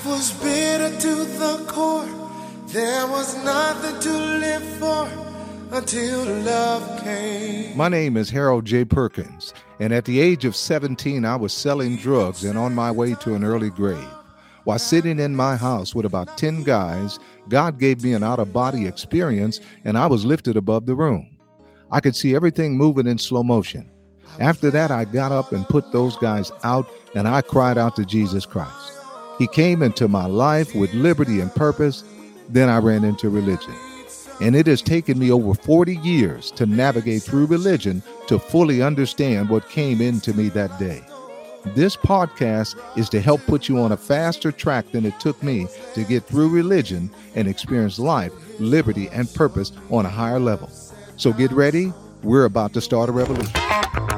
Life was bitter to the core. There was nothing to live for until love came. My name is Harold J. Perkins, and at the age of 17, I was selling drugs and on my way to an early grave. While sitting in my house with about 10 guys, God gave me an out of body experience, and I was lifted above the room. I could see everything moving in slow motion. After that, I got up and put those guys out, and I cried out to Jesus Christ. He came into my life with liberty and purpose. Then I ran into religion. And it has taken me over 40 years to navigate through religion to fully understand what came into me that day. This podcast is to help put you on a faster track than it took me to get through religion and experience life, liberty, and purpose on a higher level. So get ready. We're about to start a revolution.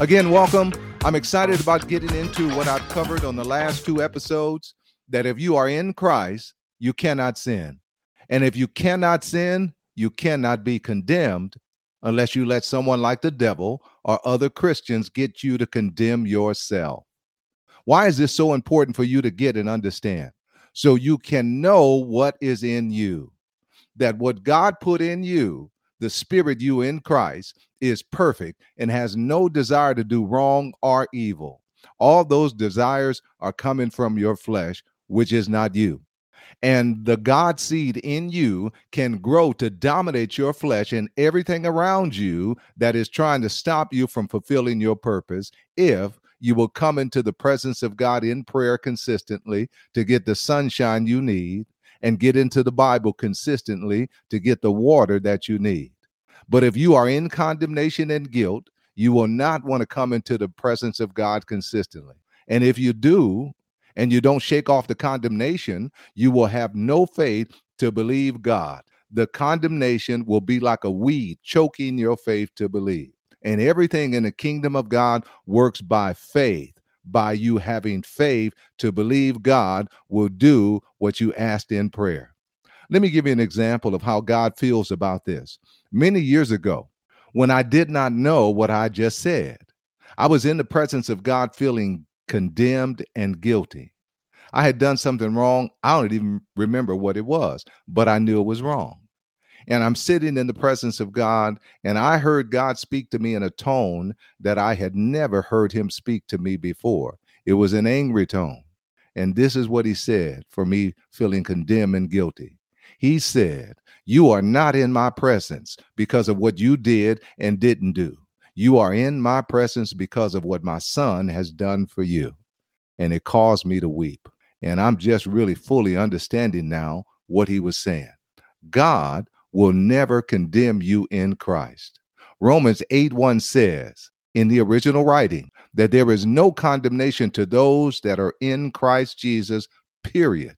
Again, welcome. I'm excited about getting into what I've covered on the last two episodes that if you are in Christ, you cannot sin. And if you cannot sin, you cannot be condemned unless you let someone like the devil or other Christians get you to condemn yourself. Why is this so important for you to get and understand? So you can know what is in you. That what God put in you, the spirit you in Christ, is perfect and has no desire to do wrong or evil. All those desires are coming from your flesh, which is not you. And the God seed in you can grow to dominate your flesh and everything around you that is trying to stop you from fulfilling your purpose if you will come into the presence of God in prayer consistently to get the sunshine you need and get into the Bible consistently to get the water that you need. But if you are in condemnation and guilt, you will not want to come into the presence of God consistently. And if you do, and you don't shake off the condemnation, you will have no faith to believe God. The condemnation will be like a weed choking your faith to believe. And everything in the kingdom of God works by faith, by you having faith to believe God will do what you asked in prayer. Let me give you an example of how God feels about this. Many years ago, when I did not know what I just said, I was in the presence of God feeling condemned and guilty. I had done something wrong. I don't even remember what it was, but I knew it was wrong. And I'm sitting in the presence of God, and I heard God speak to me in a tone that I had never heard him speak to me before. It was an angry tone. And this is what he said for me feeling condemned and guilty. He said, You are not in my presence because of what you did and didn't do. You are in my presence because of what my son has done for you. And it caused me to weep. And I'm just really fully understanding now what he was saying. God will never condemn you in Christ. Romans 8 1 says in the original writing that there is no condemnation to those that are in Christ Jesus, period.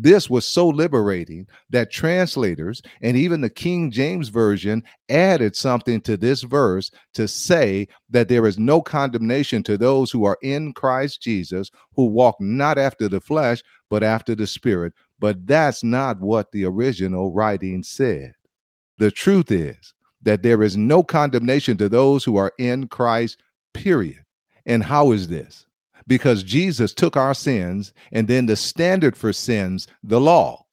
This was so liberating that translators and even the King James Version added something to this verse to say that there is no condemnation to those who are in Christ Jesus, who walk not after the flesh, but after the Spirit. But that's not what the original writing said. The truth is that there is no condemnation to those who are in Christ, period. And how is this? because Jesus took our sins, and then the standard for sins, the law,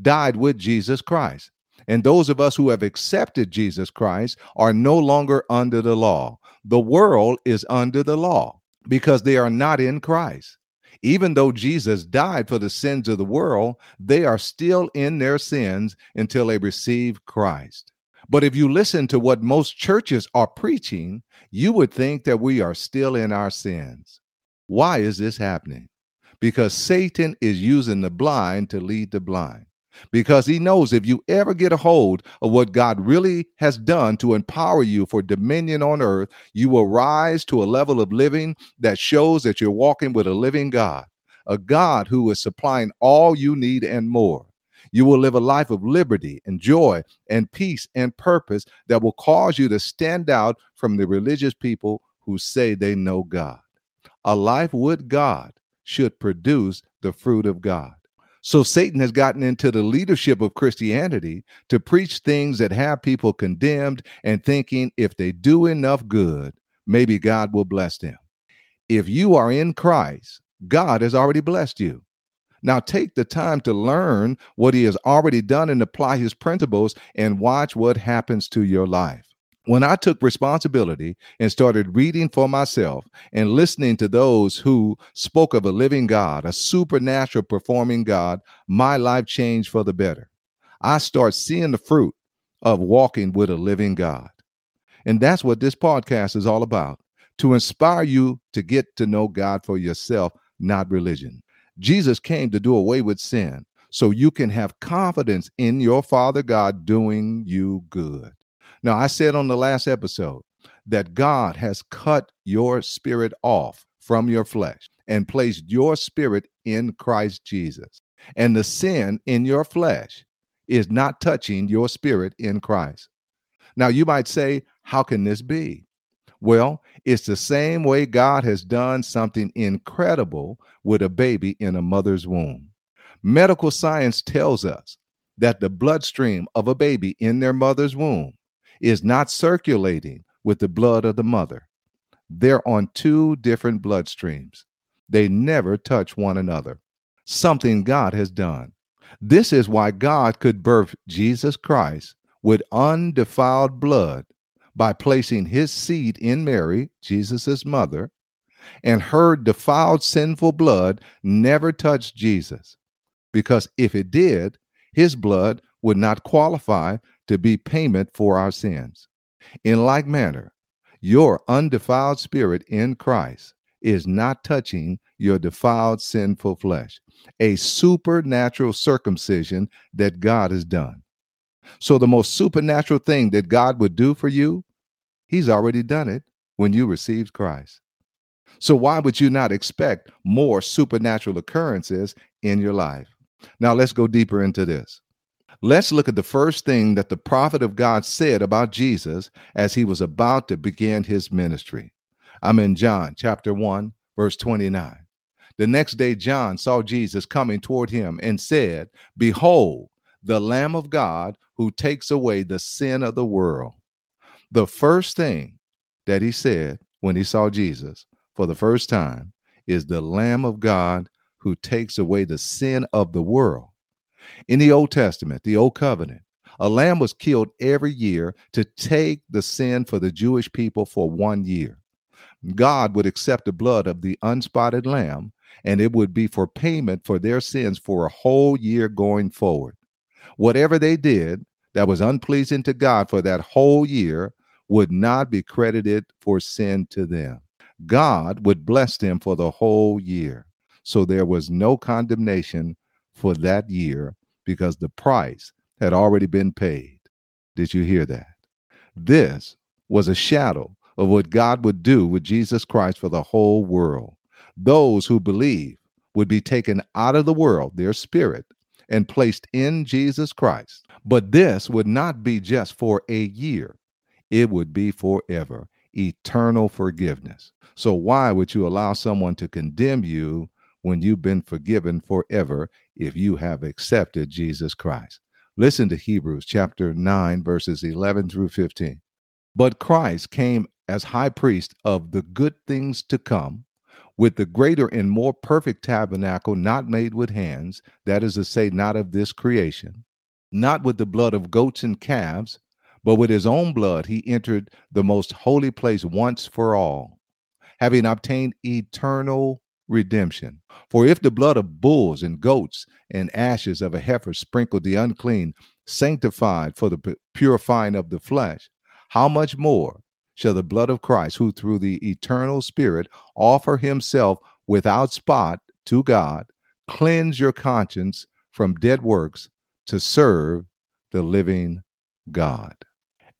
died with Jesus Christ. And those of us who have accepted Jesus Christ are no longer under the law. The world is under the law because they are not in Christ. Even though Jesus died for the sins of the world, they are still in their sins until they receive Christ. But if you listen to what most churches are preaching, you would think that we are still in our sins. Why is this happening? Because Satan is using the blind to lead the blind. Because he knows if you ever get a hold of what God really has done to empower you for dominion on earth, you will rise to a level of living that shows that you're walking with a living God, a God who is supplying all you need and more. You will live a life of liberty and joy and peace and purpose that will cause you to stand out from the religious people who say they know God. A life with God should produce the fruit of God. So Satan has gotten into the leadership of Christianity to preach things that have people condemned and thinking if they do enough good, maybe God will bless them. If you are in Christ, God has already blessed you. Now take the time to learn what he has already done and apply his principles and watch what happens to your life. When I took responsibility and started reading for myself and listening to those who spoke of a living God, a supernatural performing God, my life changed for the better. I start seeing the fruit of walking with a living God. And that's what this podcast is all about to inspire you to get to know God for yourself, not religion. Jesus came to do away with sin so you can have confidence in your Father God doing you good. Now, I said on the last episode that God has cut your spirit off from your flesh and placed your spirit in Christ Jesus. And the sin in your flesh is not touching your spirit in Christ. Now, you might say, How can this be? Well, it's the same way God has done something incredible with a baby in a mother's womb. Medical science tells us that the bloodstream of a baby in their mother's womb is not circulating with the blood of the mother. They're on two different bloodstreams. They never touch one another. Something God has done. This is why God could birth Jesus Christ with undefiled blood by placing his seed in Mary, Jesus' mother, and her defiled sinful blood never touched Jesus. Because if it did, his blood would not qualify to be payment for our sins. In like manner, your undefiled spirit in Christ is not touching your defiled sinful flesh, a supernatural circumcision that God has done. So, the most supernatural thing that God would do for you, He's already done it when you received Christ. So, why would you not expect more supernatural occurrences in your life? Now, let's go deeper into this. Let's look at the first thing that the prophet of God said about Jesus as he was about to begin his ministry. I'm in John chapter 1, verse 29. The next day, John saw Jesus coming toward him and said, Behold, the Lamb of God who takes away the sin of the world. The first thing that he said when he saw Jesus for the first time is the Lamb of God who takes away the sin of the world. In the Old Testament, the Old Covenant, a lamb was killed every year to take the sin for the Jewish people for one year. God would accept the blood of the unspotted lamb, and it would be for payment for their sins for a whole year going forward. Whatever they did that was unpleasing to God for that whole year would not be credited for sin to them. God would bless them for the whole year. So there was no condemnation for that year because the price had already been paid. Did you hear that? This was a shadow of what God would do with Jesus Christ for the whole world. Those who believe would be taken out of the world, their spirit, and placed in Jesus Christ. But this would not be just for a year, it would be forever, eternal forgiveness. So, why would you allow someone to condemn you when you've been forgiven forever if you have accepted Jesus Christ. Listen to Hebrews chapter 9, verses 11 through 15. But Christ came as high priest of the good things to come, with the greater and more perfect tabernacle not made with hands, that is to say, not of this creation, not with the blood of goats and calves, but with his own blood he entered the most holy place once for all, having obtained eternal redemption. For if the blood of bulls and goats and ashes of a heifer sprinkled the unclean, sanctified for the purifying of the flesh, how much more shall the blood of Christ, who through the eternal Spirit offer himself without spot to God, cleanse your conscience from dead works to serve the living God?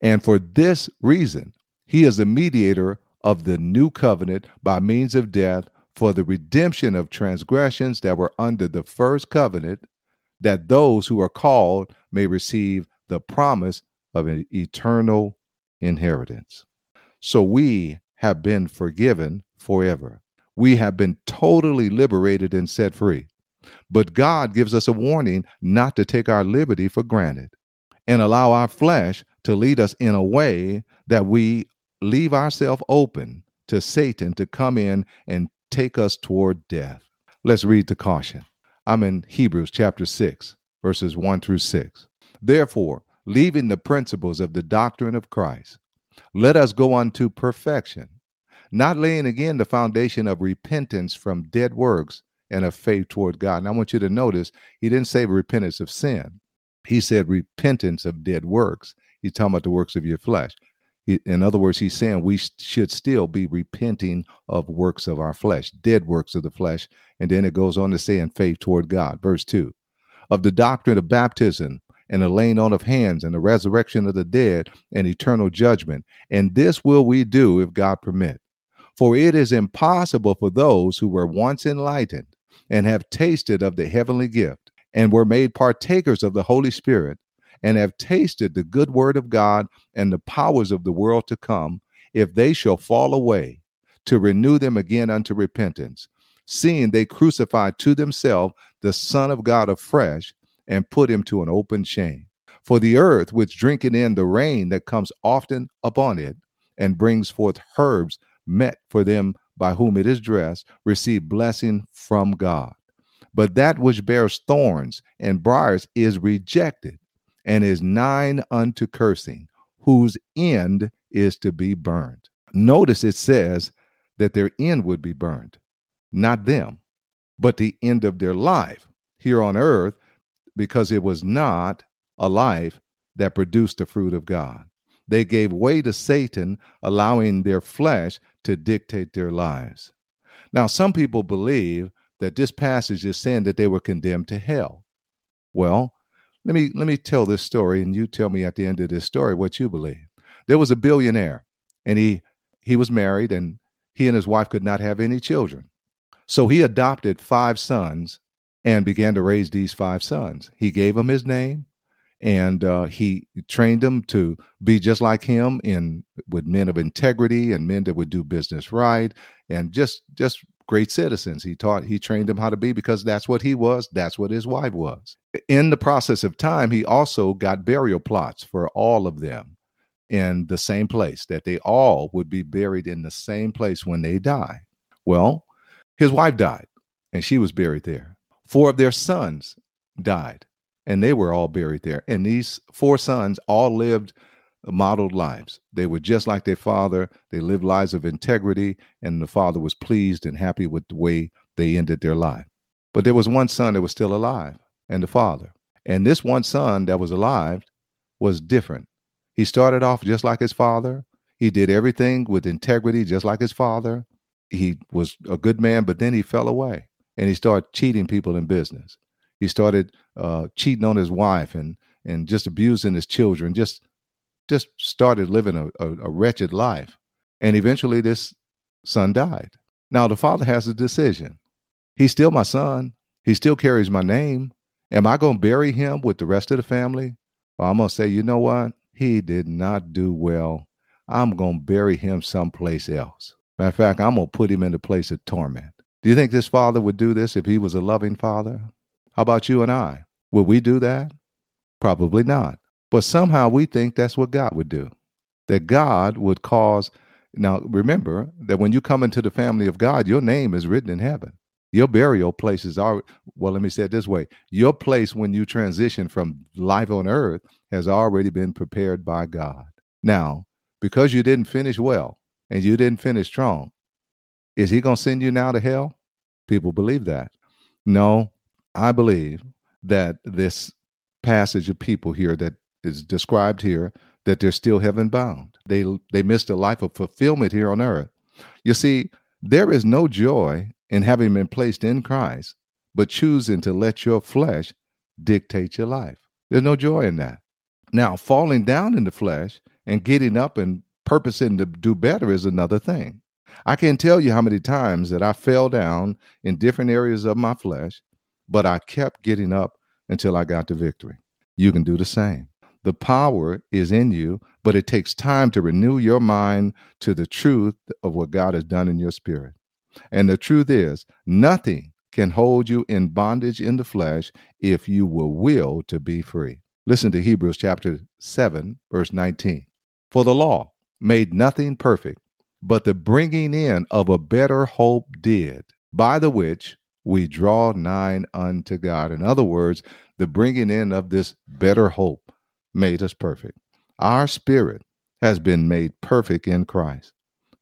And for this reason, he is the mediator of the new covenant by means of death for the redemption of transgressions that were under the first covenant, that those who are called may receive the promise of an eternal inheritance. So we have been forgiven forever. We have been totally liberated and set free. But God gives us a warning not to take our liberty for granted and allow our flesh to lead us in a way that we leave ourselves open to Satan to come in and take us toward death. Let's read the caution. I'm in Hebrews chapter 6, verses 1 through 6. Therefore, leaving the principles of the doctrine of Christ, let us go on to perfection, not laying again the foundation of repentance from dead works and of faith toward God. And I want you to notice he didn't say repentance of sin, he said repentance of dead works. He's talking about the works of your flesh. In other words, he's saying we should still be repenting of works of our flesh, dead works of the flesh. And then it goes on to say, in faith toward God. Verse 2 of the doctrine of baptism and the laying on of hands and the resurrection of the dead and eternal judgment. And this will we do if God permit. For it is impossible for those who were once enlightened and have tasted of the heavenly gift and were made partakers of the Holy Spirit and have tasted the good word of God and the powers of the world to come, if they shall fall away, to renew them again unto repentance, seeing they crucified to themselves the Son of God afresh and put him to an open shame. For the earth, which drinketh in the rain that comes often upon it, and brings forth herbs met for them by whom it is dressed, receive blessing from God. But that which bears thorns and briars is rejected and is nigh unto cursing, whose end is to be burned. Notice it says that their end would be burned, not them, but the end of their life here on earth, because it was not a life that produced the fruit of God. They gave way to Satan, allowing their flesh to dictate their lives. Now, some people believe that this passage is saying that they were condemned to hell. Well, let me let me tell this story, and you tell me at the end of this story what you believe. There was a billionaire, and he he was married, and he and his wife could not have any children. So he adopted five sons and began to raise these five sons. He gave them his name, and uh, he trained them to be just like him in with men of integrity and men that would do business right, and just just great citizens. He taught, he trained them how to be because that's what he was, that's what his wife was. In the process of time, he also got burial plots for all of them in the same place, that they all would be buried in the same place when they die. Well, his wife died and she was buried there. Four of their sons died and they were all buried there. And these four sons all lived modeled lives. They were just like their father. They lived lives of integrity, and the father was pleased and happy with the way they ended their life. But there was one son that was still alive, and the father. And this one son that was alive was different. He started off just like his father. He did everything with integrity, just like his father. He was a good man, but then he fell away and he started cheating people in business. He started uh, cheating on his wife and and just abusing his children, just just started living a, a, a wretched life. And eventually, this son died. Now, the father has a decision. He's still my son. He still carries my name. Am I going to bury him with the rest of the family? Or I'm going to say, you know what? He did not do well. I'm going to bury him someplace else. Matter of fact, I'm going to put him in a place of torment. Do you think this father would do this if he was a loving father? How about you and I? Would we do that? Probably not. But somehow we think that's what God would do. That God would cause. Now, remember that when you come into the family of God, your name is written in heaven. Your burial place is already, well, let me say it this way your place when you transition from life on earth has already been prepared by God. Now, because you didn't finish well and you didn't finish strong, is He going to send you now to hell? People believe that. No, I believe that this passage of people here that is described here that they're still heaven bound. They they missed a life of fulfillment here on earth. You see, there is no joy in having been placed in Christ, but choosing to let your flesh dictate your life. There's no joy in that. Now, falling down in the flesh and getting up and purposing to do better is another thing. I can't tell you how many times that I fell down in different areas of my flesh, but I kept getting up until I got to victory. You can do the same. The power is in you, but it takes time to renew your mind to the truth of what God has done in your spirit. And the truth is, nothing can hold you in bondage in the flesh if you will will to be free. Listen to Hebrews chapter 7, verse 19. For the law made nothing perfect, but the bringing in of a better hope did, by the which we draw nigh unto God. In other words, the bringing in of this better hope made us perfect. Our spirit has been made perfect in Christ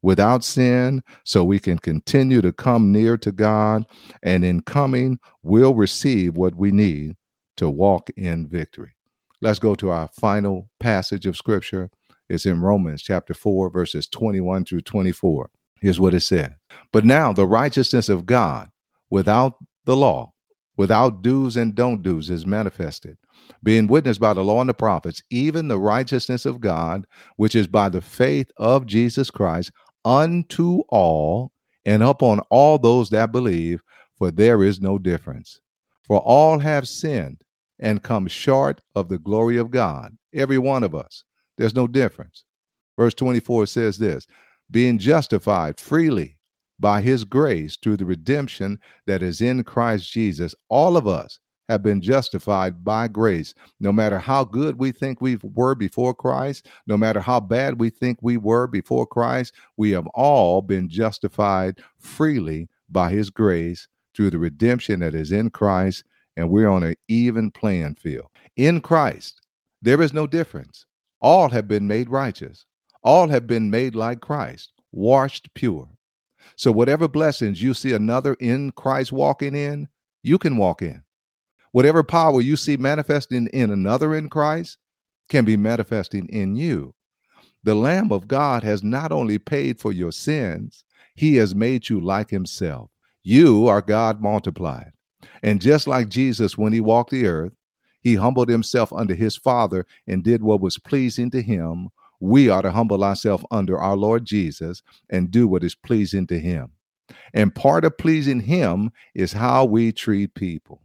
without sin, so we can continue to come near to God, and in coming, we'll receive what we need to walk in victory. Let's go to our final passage of scripture. It's in Romans chapter 4, verses 21 through 24. Here's what it said But now the righteousness of God without the law, without do's and don't do's, is manifested, being witnessed by the law and the prophets, even the righteousness of God, which is by the faith of Jesus Christ unto all and upon all those that believe, for there is no difference. For all have sinned and come short of the glory of God, every one of us. There's no difference. Verse 24 says this being justified freely by his grace through the redemption that is in Christ Jesus, all of us have been justified by grace. No matter how good we think we were before Christ, no matter how bad we think we were before Christ, we have all been justified freely by his grace through the redemption that is in Christ, and we're on an even playing field. In Christ, there is no difference. All have been made righteous, all have been made like Christ, washed pure. So, whatever blessings you see another in Christ walking in, you can walk in. Whatever power you see manifesting in another in Christ can be manifesting in you. The Lamb of God has not only paid for your sins, he has made you like himself. You are God multiplied. And just like Jesus, when he walked the earth, he humbled himself under his Father and did what was pleasing to him. We are to humble ourselves under our Lord Jesus and do what is pleasing to him. And part of pleasing him is how we treat people.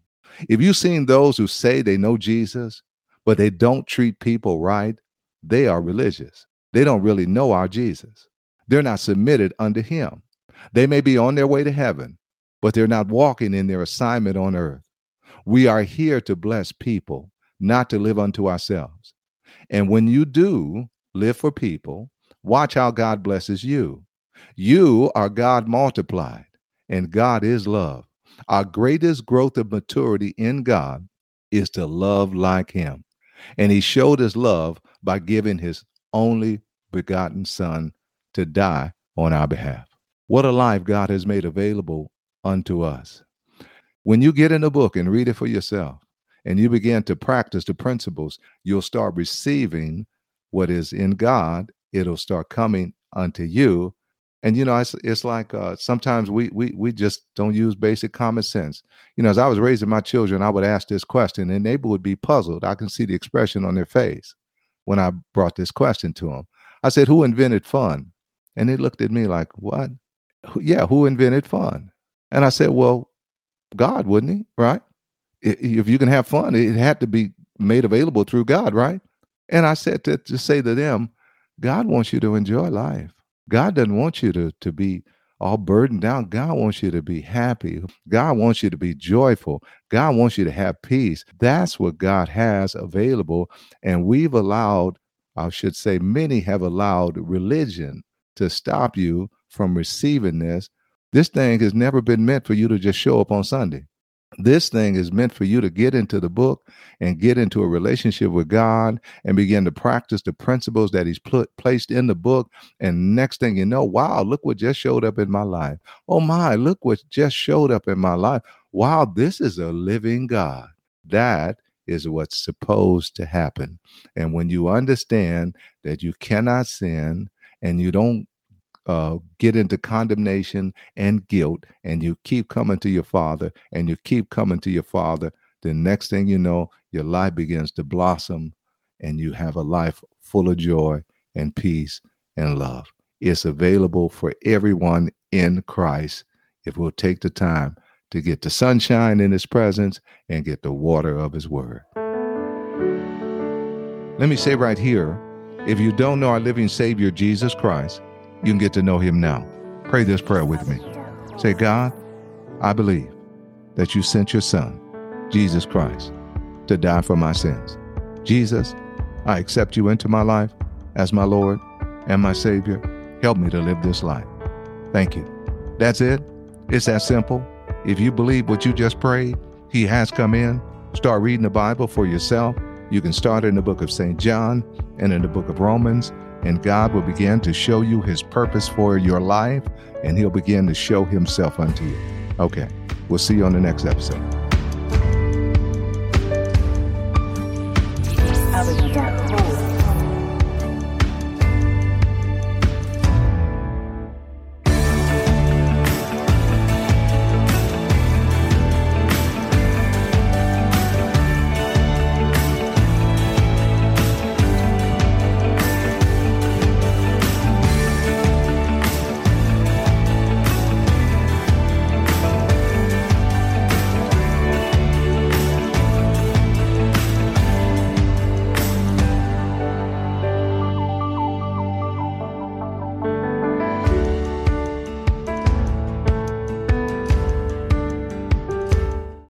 If you've seen those who say they know Jesus, but they don't treat people right, they are religious. They don't really know our Jesus. They're not submitted unto him. They may be on their way to heaven, but they're not walking in their assignment on earth. We are here to bless people, not to live unto ourselves. And when you do live for people, watch how God blesses you. You are God multiplied, and God is love. Our greatest growth of maturity in God is to love like Him. And He showed His love by giving His only begotten Son to die on our behalf. What a life God has made available unto us. When you get in the book and read it for yourself, and you begin to practice the principles, you'll start receiving what is in God. It'll start coming unto you and you know it's, it's like uh, sometimes we, we we just don't use basic common sense. You know as i was raising my children i would ask this question and they would be puzzled. I can see the expression on their face when i brought this question to them i said who invented fun? And they looked at me like what? Yeah who invented fun? And i said well god wouldn't he? Right? If you can have fun it had to be made available through god right? And i said to, to say to them god wants you to enjoy life God doesn't want you to, to be all burdened down. God wants you to be happy. God wants you to be joyful. God wants you to have peace. That's what God has available. And we've allowed, I should say, many have allowed religion to stop you from receiving this. This thing has never been meant for you to just show up on Sunday. This thing is meant for you to get into the book and get into a relationship with God and begin to practice the principles that He's put, placed in the book. And next thing you know, wow, look what just showed up in my life. Oh my, look what just showed up in my life. Wow, this is a living God. That is what's supposed to happen. And when you understand that you cannot sin and you don't uh, get into condemnation and guilt, and you keep coming to your father, and you keep coming to your father, the next thing you know, your life begins to blossom, and you have a life full of joy and peace and love. It's available for everyone in Christ if we'll take the time to get the sunshine in his presence and get the water of his word. Let me say right here if you don't know our living Savior, Jesus Christ, you can get to know him now. Pray this prayer with me. Say, God, I believe that you sent your son, Jesus Christ, to die for my sins. Jesus, I accept you into my life as my Lord and my Savior. Help me to live this life. Thank you. That's it. It's that simple. If you believe what you just prayed, He has come in. Start reading the Bible for yourself. You can start in the book of St. John and in the book of Romans, and God will begin to show you His purpose for your life, and He'll begin to show Himself unto you. Okay, we'll see you on the next episode.